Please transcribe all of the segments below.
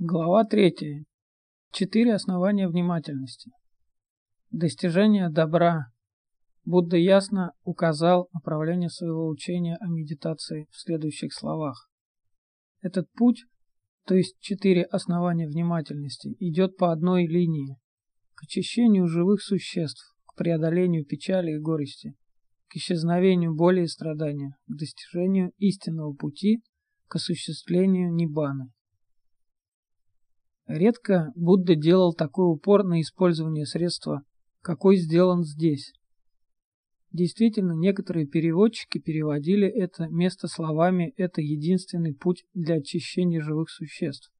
Глава 3. Четыре основания внимательности. Достижение добра. Будда ясно указал направление своего учения о медитации в следующих словах. Этот путь, то есть четыре основания внимательности, идет по одной линии к очищению живых существ, к преодолению печали и горести, к исчезновению боли и страдания, к достижению истинного пути, к осуществлению ниббаны. Редко Будда делал такой упор на использование средства, какой сделан здесь. Действительно, некоторые переводчики переводили это место словами «это единственный путь для очищения живых существ».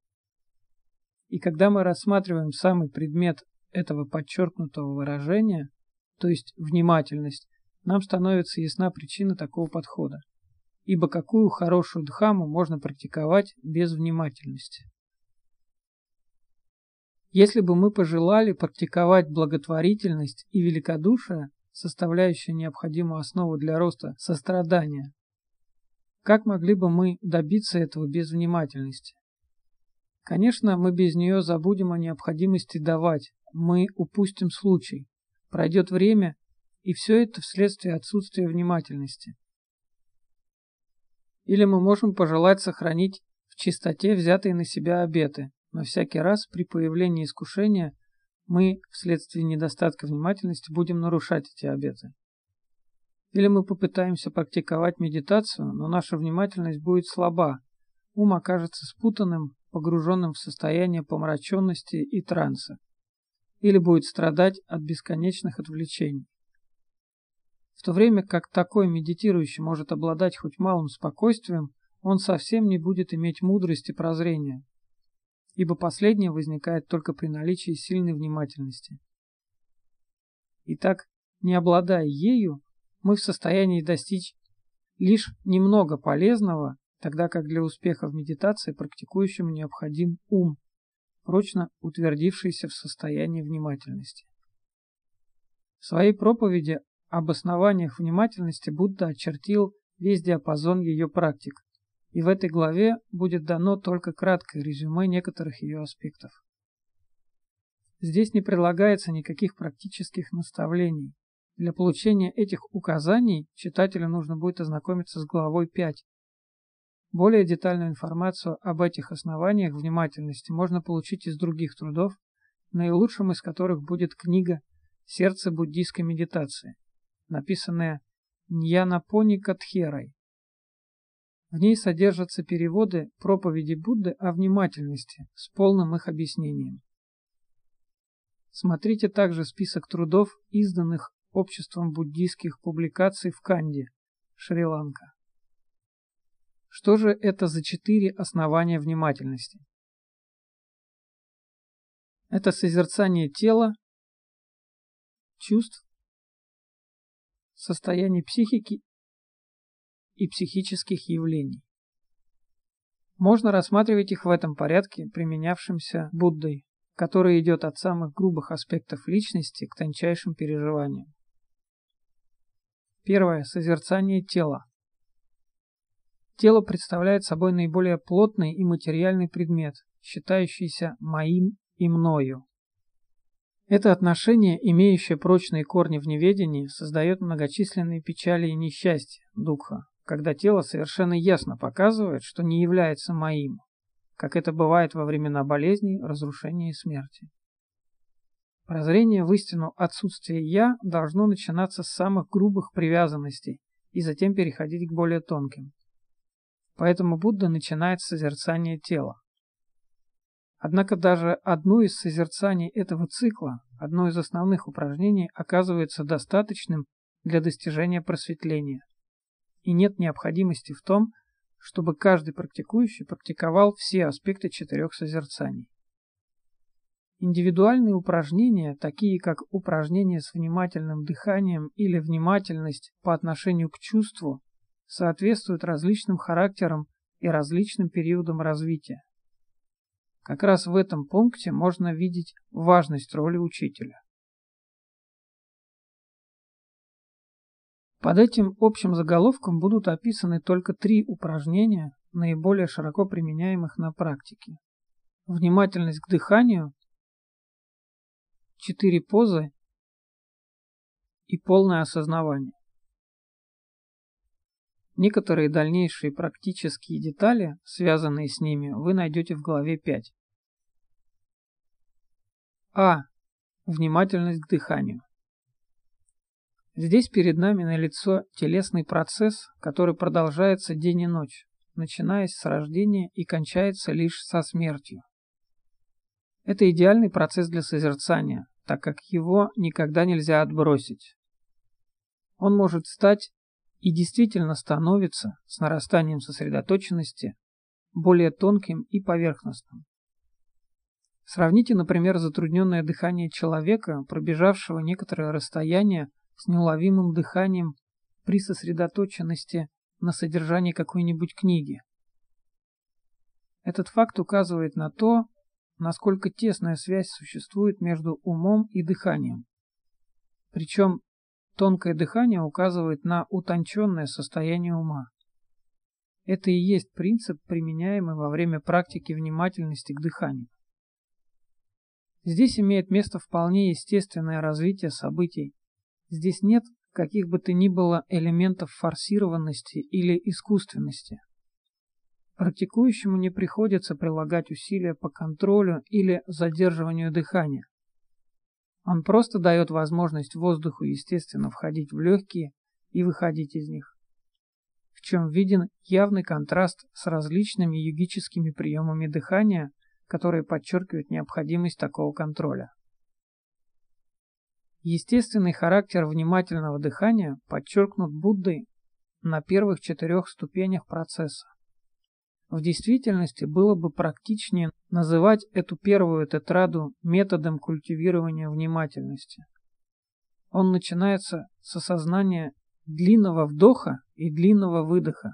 И когда мы рассматриваем самый предмет этого подчеркнутого выражения, то есть внимательность, нам становится ясна причина такого подхода. Ибо какую хорошую дхаму можно практиковать без внимательности? Если бы мы пожелали практиковать благотворительность и великодушие, составляющие необходимую основу для роста сострадания, как могли бы мы добиться этого без внимательности? Конечно, мы без нее забудем о необходимости давать, мы упустим случай, пройдет время, и все это вследствие отсутствия внимательности. Или мы можем пожелать сохранить в чистоте взятые на себя обеты, но всякий раз при появлении искушения мы вследствие недостатка внимательности будем нарушать эти обеты. Или мы попытаемся практиковать медитацию, но наша внимательность будет слаба, ум окажется спутанным, погруженным в состояние помраченности и транса, или будет страдать от бесконечных отвлечений. В то время как такой медитирующий может обладать хоть малым спокойствием, он совсем не будет иметь мудрости прозрения, ибо последнее возникает только при наличии сильной внимательности. Итак, не обладая ею, мы в состоянии достичь лишь немного полезного, тогда как для успеха в медитации практикующему необходим ум, прочно утвердившийся в состоянии внимательности. В своей проповеди об основаниях внимательности Будда очертил весь диапазон ее практик, и в этой главе будет дано только краткое резюме некоторых ее аспектов. Здесь не прилагается никаких практических наставлений. Для получения этих указаний читателю нужно будет ознакомиться с главой 5. Более детальную информацию об этих основаниях внимательности можно получить из других трудов, наилучшим из которых будет книга «Сердце буддийской медитации», написанная Ньянапони Катхерой в ней содержатся переводы проповеди Будды о внимательности с полным их объяснением. Смотрите также список трудов, изданных Обществом буддийских публикаций в Канде, Шри-Ланка. Что же это за четыре основания внимательности? Это созерцание тела, чувств, состояние психики и психических явлений. Можно рассматривать их в этом порядке, применявшемся Буддой, который идет от самых грубых аспектов личности к тончайшим переживаниям. Первое. Созерцание тела. Тело представляет собой наиболее плотный и материальный предмет, считающийся моим и мною. Это отношение, имеющее прочные корни в неведении, создает многочисленные печали и несчастья, духа, когда тело совершенно ясно показывает, что не является моим, как это бывает во времена болезней, разрушения и смерти. Прозрение в истину отсутствия «я» должно начинаться с самых грубых привязанностей и затем переходить к более тонким. Поэтому Будда начинает с созерцания тела. Однако даже одно из созерцаний этого цикла, одно из основных упражнений, оказывается достаточным для достижения просветления и нет необходимости в том, чтобы каждый практикующий практиковал все аспекты четырех созерцаний. Индивидуальные упражнения, такие как упражнение с внимательным дыханием или внимательность по отношению к чувству, соответствуют различным характерам и различным периодам развития. Как раз в этом пункте можно видеть важность роли учителя. Под этим общим заголовком будут описаны только три упражнения, наиболее широко применяемых на практике. внимательность к дыханию, четыре позы и полное осознавание. Некоторые дальнейшие практические детали, связанные с ними, вы найдете в главе 5. А. Внимательность к дыханию. Здесь перед нами налицо телесный процесс, который продолжается день и ночь, начиная с рождения и кончается лишь со смертью. Это идеальный процесс для созерцания, так как его никогда нельзя отбросить. Он может стать и действительно становится с нарастанием сосредоточенности более тонким и поверхностным. Сравните, например, затрудненное дыхание человека, пробежавшего некоторое расстояние с неуловимым дыханием при сосредоточенности на содержании какой-нибудь книги. Этот факт указывает на то, насколько тесная связь существует между умом и дыханием. Причем тонкое дыхание указывает на утонченное состояние ума. Это и есть принцип, применяемый во время практики внимательности к дыханию. Здесь имеет место вполне естественное развитие событий. Здесь нет каких бы то ни было элементов форсированности или искусственности. Практикующему не приходится прилагать усилия по контролю или задерживанию дыхания. Он просто дает возможность воздуху естественно входить в легкие и выходить из них, в чем виден явный контраст с различными йогическими приемами дыхания, которые подчеркивают необходимость такого контроля. Естественный характер внимательного дыхания подчеркнут Буддой на первых четырех ступенях процесса. В действительности было бы практичнее называть эту первую тетраду методом культивирования внимательности. Он начинается с осознания длинного вдоха и длинного выдоха,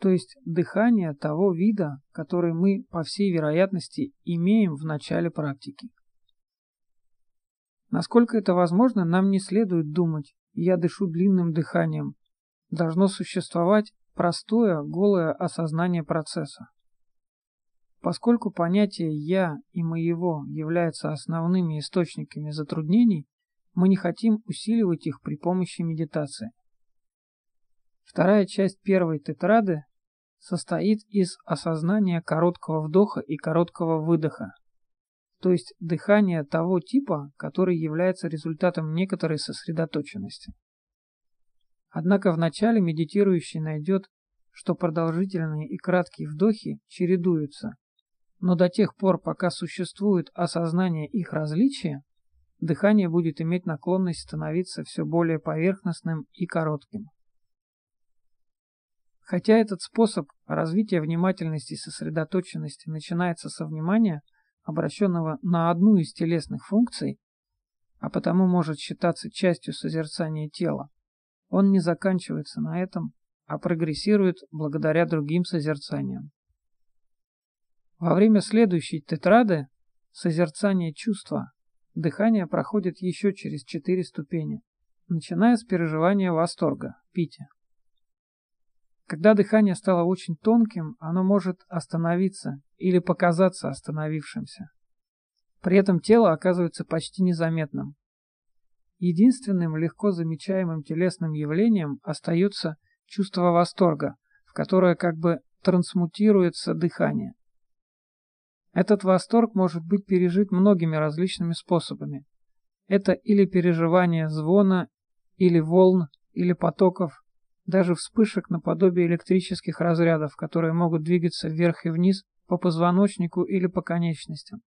то есть дыхания того вида, который мы, по всей вероятности, имеем в начале практики. Насколько это возможно, нам не следует думать «я дышу длинным дыханием». Должно существовать простое, голое осознание процесса. Поскольку понятие «я» и «моего» являются основными источниками затруднений, мы не хотим усиливать их при помощи медитации. Вторая часть первой тетрады состоит из осознания короткого вдоха и короткого выдоха, то есть дыхания того типа, который является результатом некоторой сосредоточенности. Однако вначале медитирующий найдет, что продолжительные и краткие вдохи чередуются, но до тех пор, пока существует осознание их различия, дыхание будет иметь наклонность становиться все более поверхностным и коротким. Хотя этот способ развития внимательности и сосредоточенности начинается со внимания, обращенного на одну из телесных функций, а потому может считаться частью созерцания тела, он не заканчивается на этом, а прогрессирует благодаря другим созерцаниям. Во время следующей тетрады созерцание чувства дыхание проходит еще через четыре ступени, начиная с переживания восторга, пити. Когда дыхание стало очень тонким, оно может остановиться или показаться остановившимся. При этом тело оказывается почти незаметным. Единственным легко замечаемым телесным явлением остается чувство восторга, в которое как бы трансмутируется дыхание. Этот восторг может быть пережит многими различными способами. Это или переживание звона, или волн, или потоков, даже вспышек наподобие электрических разрядов, которые могут двигаться вверх и вниз по позвоночнику или по конечностям.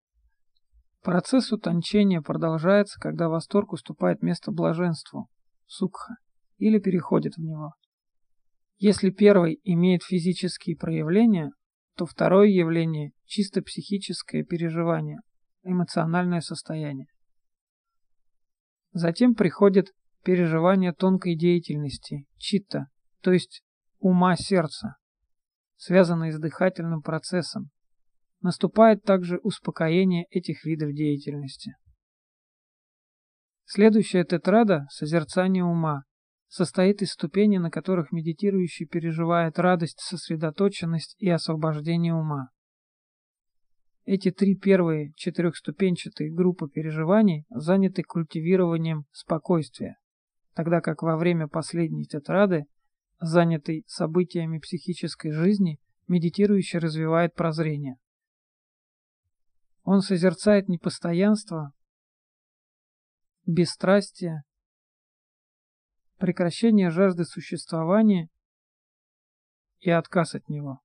Процесс утончения продолжается, когда восторг уступает место блаженству, сукха, или переходит в него. Если первый имеет физические проявления, то второе явление – чисто психическое переживание, эмоциональное состояние. Затем приходит переживание тонкой деятельности, читта, то есть ума сердца, связанные с дыхательным процессом, наступает также успокоение этих видов деятельности. Следующая тетрада – созерцание ума, состоит из ступеней, на которых медитирующий переживает радость, сосредоточенность и освобождение ума. эти три первые четырехступенчатые группы переживаний заняты культивированием спокойствия, тогда как во время последней тетрады, занятый событиями психической жизни, медитирующий развивает прозрение. Он созерцает непостоянство, бесстрастие, прекращение жажды существования и отказ от него.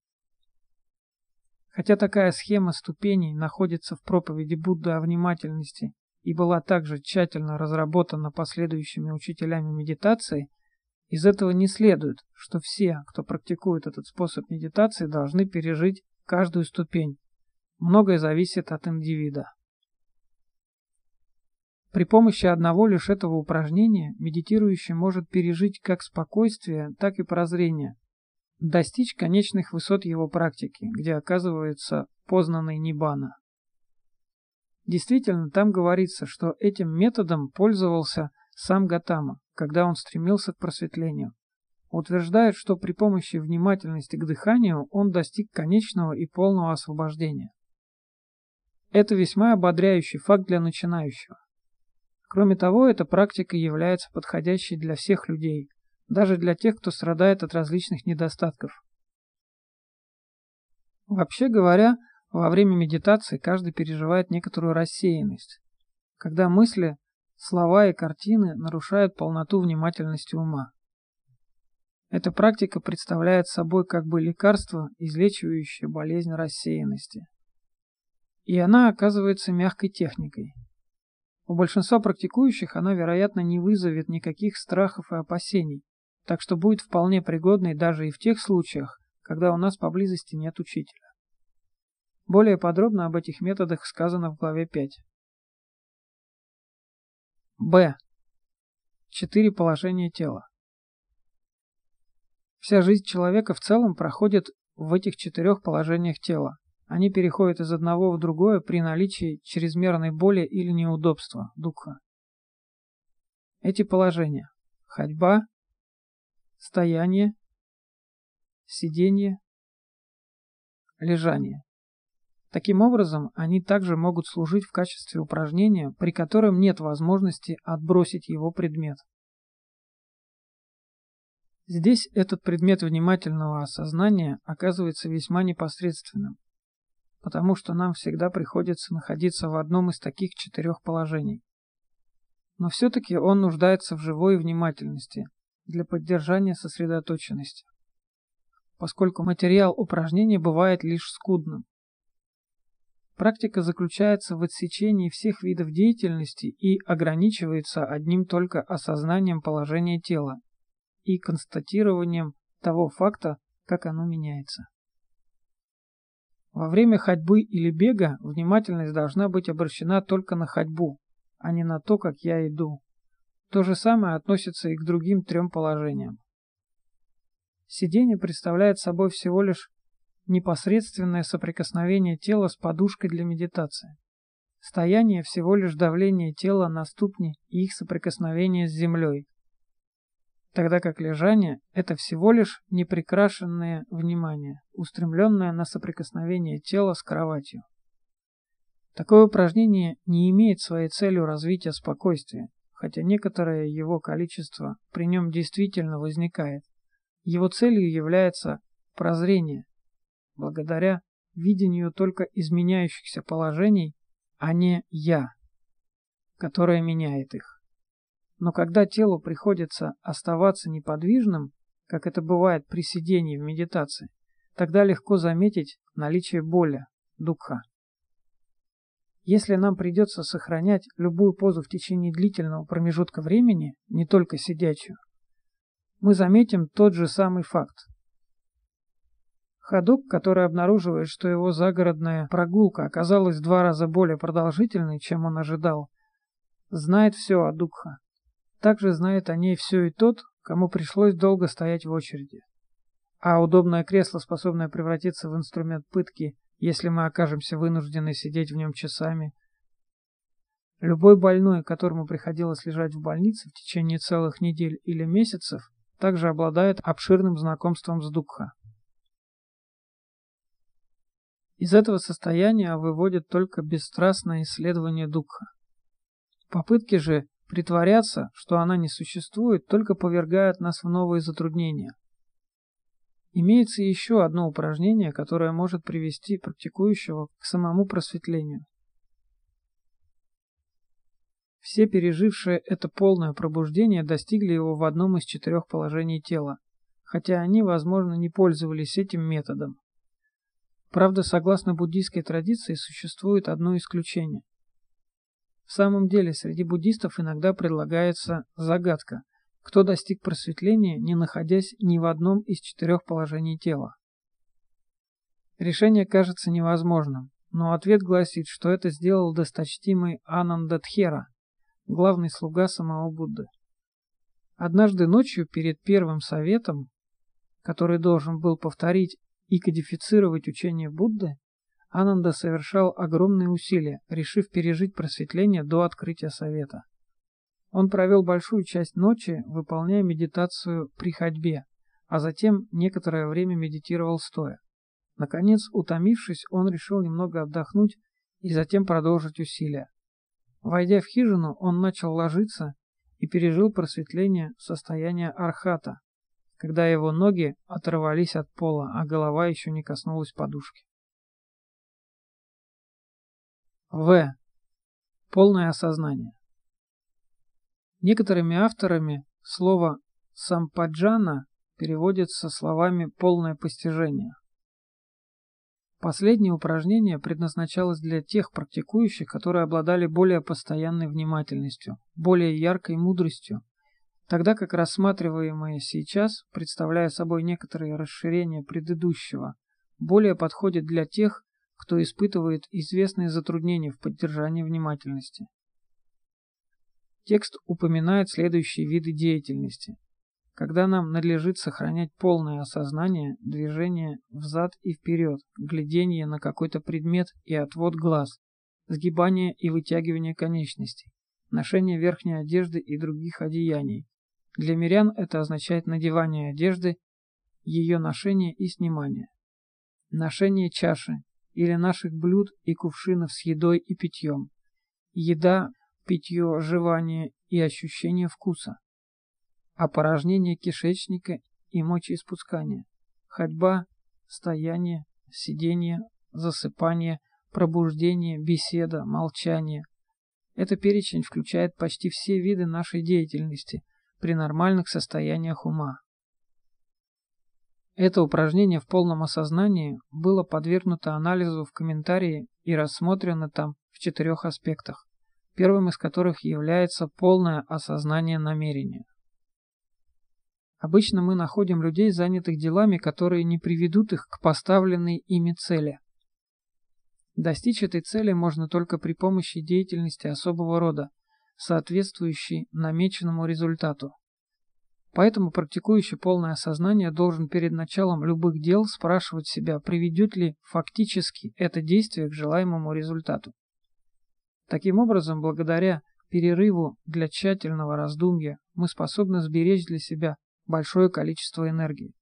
Хотя такая схема ступеней находится в проповеди Будды о внимательности и была также тщательно разработана последующими учителями медитации, из этого не следует, что все, кто практикует этот способ медитации, должны пережить каждую ступень. Многое зависит от индивида. При помощи одного лишь этого упражнения медитирующий может пережить как спокойствие, так и прозрение, достичь конечных высот его практики, где оказывается познанный Ниббана. Действительно, там говорится, что этим методом пользовался сам Гатама, когда он стремился к просветлению. Утверждает, что при помощи внимательности к дыханию он достиг конечного и полного освобождения. Это весьма ободряющий факт для начинающего. Кроме того, эта практика является подходящей для всех людей, даже для тех, кто страдает от различных недостатков. Вообще говоря, во время медитации каждый переживает некоторую рассеянность, когда мысли, слова и картины нарушают полноту внимательности ума. Эта практика представляет собой как бы лекарство, излечивающее болезнь рассеянности. И она оказывается мягкой техникой. У большинства практикующих она, вероятно, не вызовет никаких страхов и опасений, так что будет вполне пригодной даже и в тех случаях, когда у нас поблизости нет учителя. Более подробно об этих методах сказано в главе 5. Б. Четыре положения тела. Вся жизнь человека в целом проходит в этих четырех положениях тела. Они переходят из одного в другое при наличии чрезмерной боли или неудобства, духа. Эти положения – ходьба, стояние, сидение, лежание. Таким образом, они также могут служить в качестве упражнения, при котором нет возможности отбросить его предмет. Здесь этот предмет внимательного осознания оказывается весьма непосредственным, потому что нам всегда приходится находиться в одном из таких четырех положений. Но все-таки он нуждается в живой внимательности, для поддержания сосредоточенности, поскольку материал упражнения бывает лишь скудным. Практика заключается в отсечении всех видов деятельности и ограничивается одним только осознанием положения тела и констатированием того факта, как оно меняется. Во время ходьбы или бега внимательность должна быть обращена только на ходьбу, а не на то, как я иду. То же самое относится и к другим трем положениям. Сидение представляет собой всего лишь непосредственное соприкосновение тела с подушкой для медитации. Стояние – всего лишь давление тела на ступни и их соприкосновение с землей. Тогда как лежание – это всего лишь неприкрашенное внимание, устремленное на соприкосновение тела с кроватью. Такое упражнение не имеет своей целью развития спокойствия, хотя некоторое его количество при нем действительно возникает. Его целью является прозрение, благодаря видению только изменяющихся положений, а не «я», которое меняет их. Но когда телу приходится оставаться неподвижным, как это бывает при сидении в медитации, тогда легко заметить наличие боли, дукха. Если нам придется сохранять любую позу в течение длительного промежутка времени, не только сидячую, мы заметим тот же самый факт. Ходок, который обнаруживает, что его загородная прогулка оказалась в два раза более продолжительной, чем он ожидал, знает все о Дукха. Также знает о ней все и тот, кому пришлось долго стоять в очереди. А удобное кресло, способное превратиться в инструмент пытки, если мы окажемся вынуждены сидеть в нем часами. Любой больной, которому приходилось лежать в больнице в течение целых недель или месяцев, также обладает обширным знакомством с Дукха. Из этого состояния выводят только бесстрастное исследование духа. Попытки же притворяться, что она не существует, только повергают нас в новые затруднения. Имеется еще одно упражнение, которое может привести практикующего к самому просветлению. Все пережившие это полное пробуждение достигли его в одном из четырех положений тела, хотя они, возможно, не пользовались этим методом. Правда, согласно буддийской традиции, существует одно исключение. В самом деле, среди буддистов иногда предлагается загадка, кто достиг просветления, не находясь ни в одном из четырех положений тела. Решение кажется невозможным, но ответ гласит, что это сделал досточтимый Анандадхера, главный слуга самого Будды. Однажды ночью перед первым советом, который должен был повторить и кодифицировать учение Будды, Ананда совершал огромные усилия, решив пережить просветление до открытия совета. Он провел большую часть ночи, выполняя медитацию при ходьбе, а затем некоторое время медитировал стоя. Наконец, утомившись, он решил немного отдохнуть и затем продолжить усилия. Войдя в хижину, он начал ложиться и пережил просветление состояния архата, когда его ноги оторвались от пола, а голова еще не коснулась подушки. В. Полное осознание. Некоторыми авторами слово «сампаджана» переводится словами «полное постижение». Последнее упражнение предназначалось для тех практикующих, которые обладали более постоянной внимательностью, более яркой мудростью, тогда как рассматриваемое сейчас, представляя собой некоторые расширения предыдущего, более подходит для тех, кто испытывает известные затруднения в поддержании внимательности. Текст упоминает следующие виды деятельности когда нам надлежит сохранять полное осознание движения взад и вперед, глядение на какой-то предмет и отвод глаз, сгибание и вытягивание конечностей, ношение верхней одежды и других одеяний. Для мирян это означает надевание одежды, ее ношение и снимание. Ношение чаши или наших блюд и кувшинов с едой и питьем. Еда, питье, жевание и ощущение вкуса опорожнение кишечника и мочеиспускания, ходьба, стояние, сидение, засыпание, пробуждение, беседа, молчание. Это перечень включает почти все виды нашей деятельности при нормальных состояниях ума. Это упражнение в полном осознании было подвергнуто анализу в комментарии и рассмотрено там в четырех аспектах, первым из которых является полное осознание намерения. Обычно мы находим людей, занятых делами, которые не приведут их к поставленной ими цели. Достичь этой цели можно только при помощи деятельности особого рода, соответствующей намеченному результату. Поэтому практикующий полное осознание должен перед началом любых дел спрашивать себя, приведет ли фактически это действие к желаемому результату. Таким образом, благодаря перерыву для тщательного раздумья мы способны сберечь для себя большое количество энергии.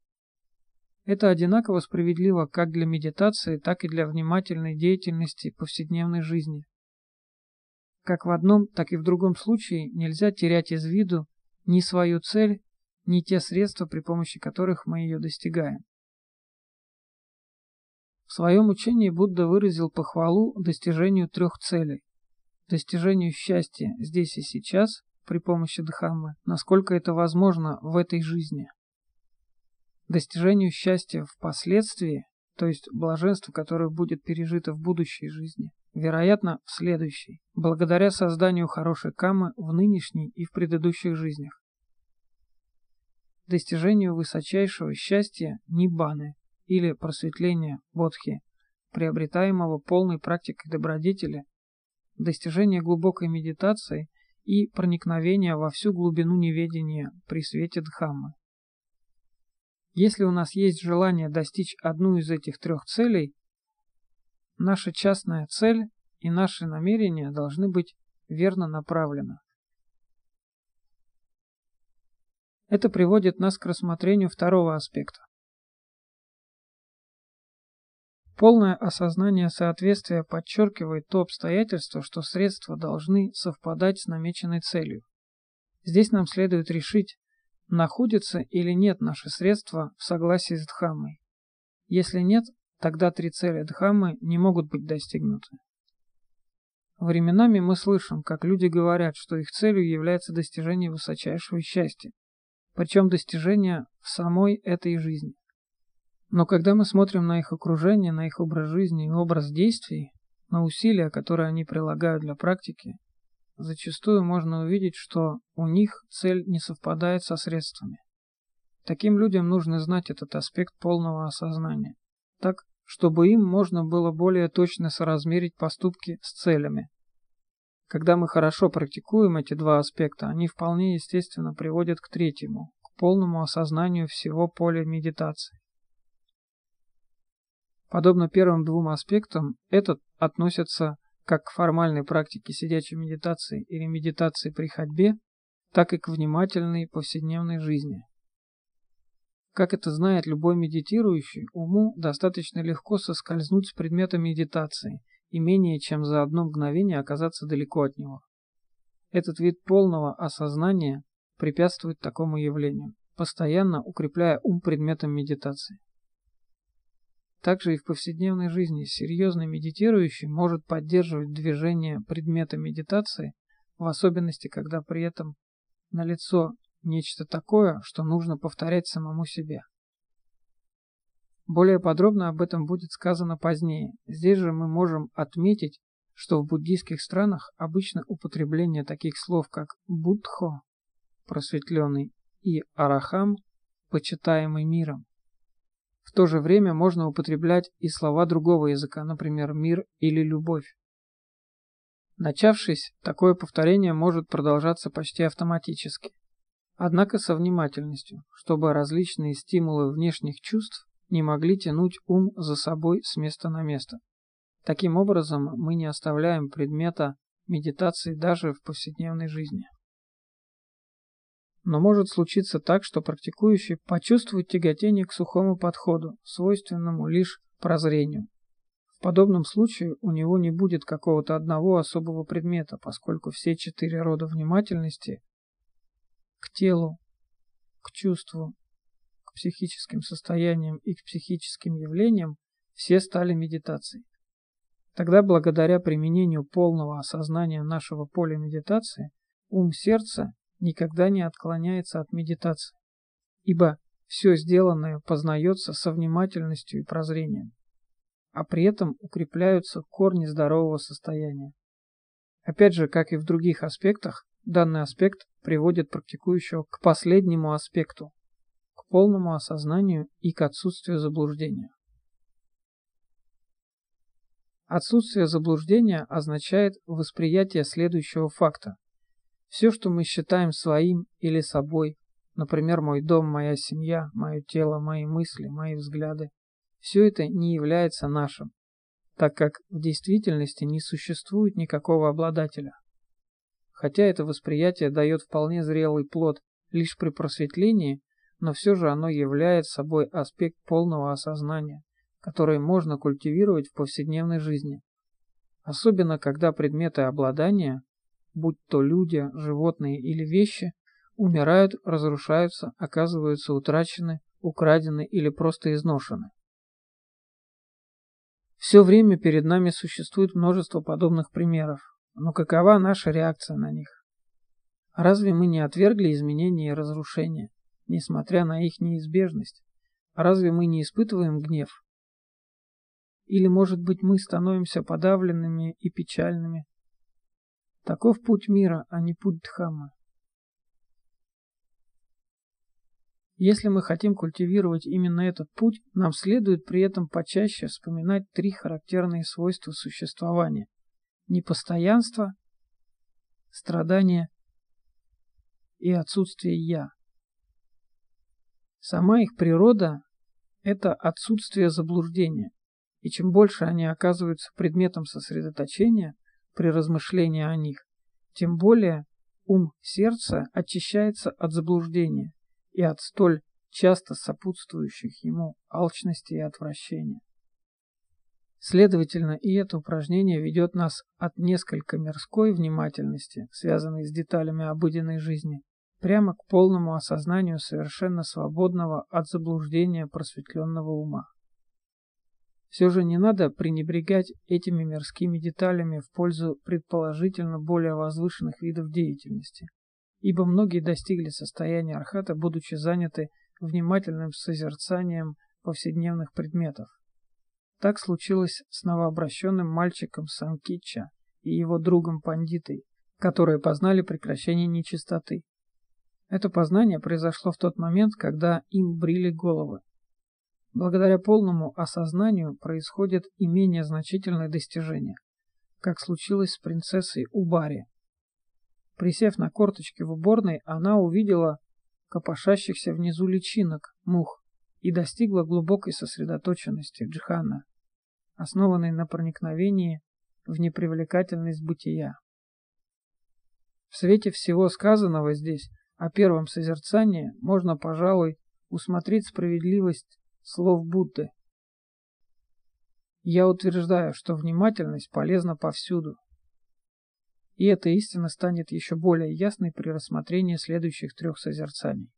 Это одинаково справедливо как для медитации, так и для внимательной деятельности повседневной жизни. Как в одном, так и в другом случае нельзя терять из виду ни свою цель, ни те средства, при помощи которых мы ее достигаем. В своем учении Будда выразил похвалу достижению трех целей. Достижению счастья здесь и сейчас, при помощи Дхаммы, насколько это возможно в этой жизни. Достижению счастья впоследствии, то есть блаженство, которое будет пережито в будущей жизни, вероятно, в следующей, благодаря созданию хорошей камы в нынешней и в предыдущих жизнях. Достижению высочайшего счастья Ниббаны или просветления Бодхи, приобретаемого полной практикой добродетели, достижение глубокой медитации – и проникновения во всю глубину неведения при свете Дхаммы. Если у нас есть желание достичь одну из этих трех целей, наша частная цель и наши намерения должны быть верно направлены. Это приводит нас к рассмотрению второго аспекта. Полное осознание соответствия подчеркивает то обстоятельство, что средства должны совпадать с намеченной целью. Здесь нам следует решить, находится или нет наше средство в согласии с Дхаммой. Если нет, тогда три цели Дхаммы не могут быть достигнуты. Временами мы слышим, как люди говорят, что их целью является достижение высочайшего счастья, причем достижение в самой этой жизни. Но когда мы смотрим на их окружение, на их образ жизни и образ действий, на усилия, которые они прилагают для практики, зачастую можно увидеть, что у них цель не совпадает со средствами. Таким людям нужно знать этот аспект полного осознания, так, чтобы им можно было более точно соразмерить поступки с целями. Когда мы хорошо практикуем эти два аспекта, они вполне естественно приводят к третьему, к полному осознанию всего поля медитации. Подобно первым двум аспектам, этот относится как к формальной практике сидячей медитации или медитации при ходьбе, так и к внимательной повседневной жизни. Как это знает любой медитирующий, уму достаточно легко соскользнуть с предмета медитации и менее чем за одно мгновение оказаться далеко от него. Этот вид полного осознания препятствует такому явлению, постоянно укрепляя ум предметом медитации. Также и в повседневной жизни серьезный медитирующий может поддерживать движение предмета медитации, в особенности, когда при этом налицо нечто такое, что нужно повторять самому себе. Более подробно об этом будет сказано позднее. Здесь же мы можем отметить, что в буддийских странах обычно употребление таких слов, как «буддхо» – просветленный и «арахам» – почитаемый миром, в то же время можно употреблять и слова другого языка, например, мир или любовь. Начавшись, такое повторение может продолжаться почти автоматически. Однако со внимательностью, чтобы различные стимулы внешних чувств не могли тянуть ум за собой с места на место. Таким образом, мы не оставляем предмета медитации даже в повседневной жизни. Но может случиться так, что практикующий почувствует тяготение к сухому подходу, свойственному лишь прозрению. В подобном случае у него не будет какого-то одного особого предмета, поскольку все четыре рода внимательности к телу, к чувству, к психическим состояниям и к психическим явлениям все стали медитацией. Тогда благодаря применению полного осознания нашего поля медитации ум сердца никогда не отклоняется от медитации, ибо все сделанное познается со внимательностью и прозрением, а при этом укрепляются корни здорового состояния. Опять же, как и в других аспектах, данный аспект приводит практикующего к последнему аспекту, к полному осознанию и к отсутствию заблуждения. Отсутствие заблуждения означает восприятие следующего факта. Все, что мы считаем своим или собой, например, мой дом, моя семья, мое тело, мои мысли, мои взгляды, все это не является нашим, так как в действительности не существует никакого обладателя. Хотя это восприятие дает вполне зрелый плод лишь при просветлении, но все же оно является собой аспект полного осознания, который можно культивировать в повседневной жизни. Особенно когда предметы обладания будь то люди, животные или вещи, умирают, разрушаются, оказываются утрачены, украдены или просто изношены. Все время перед нами существует множество подобных примеров, но какова наша реакция на них? Разве мы не отвергли изменения и разрушения, несмотря на их неизбежность? Разве мы не испытываем гнев? Или, может быть, мы становимся подавленными и печальными, Таков путь мира, а не путь Дхаммы. Если мы хотим культивировать именно этот путь, нам следует при этом почаще вспоминать три характерные свойства существования – непостоянство, страдание и отсутствие «я». Сама их природа – это отсутствие заблуждения, и чем больше они оказываются предметом сосредоточения, при размышлении о них, тем более ум сердца очищается от заблуждения и от столь часто сопутствующих ему алчности и отвращения. Следовательно, и это упражнение ведет нас от несколько мирской внимательности, связанной с деталями обыденной жизни, прямо к полному осознанию совершенно свободного от заблуждения просветленного ума. Все же не надо пренебрегать этими мирскими деталями в пользу предположительно более возвышенных видов деятельности, ибо многие достигли состояния архата, будучи заняты внимательным созерцанием повседневных предметов. Так случилось с новообращенным мальчиком Санкича и его другом Пандитой, которые познали прекращение нечистоты. Это познание произошло в тот момент, когда им брили головы. Благодаря полному осознанию происходят и менее значительные достижения, как случилось с принцессой Убари. Присев на корточки в уборной, она увидела копошащихся внизу личинок, мух, и достигла глубокой сосредоточенности джхана основанный на проникновении в непривлекательность бытия. В свете всего сказанного здесь о первом созерцании можно, пожалуй, усмотреть справедливость слов Будды. Я утверждаю, что внимательность полезна повсюду. И эта истина станет еще более ясной при рассмотрении следующих трех созерцаний.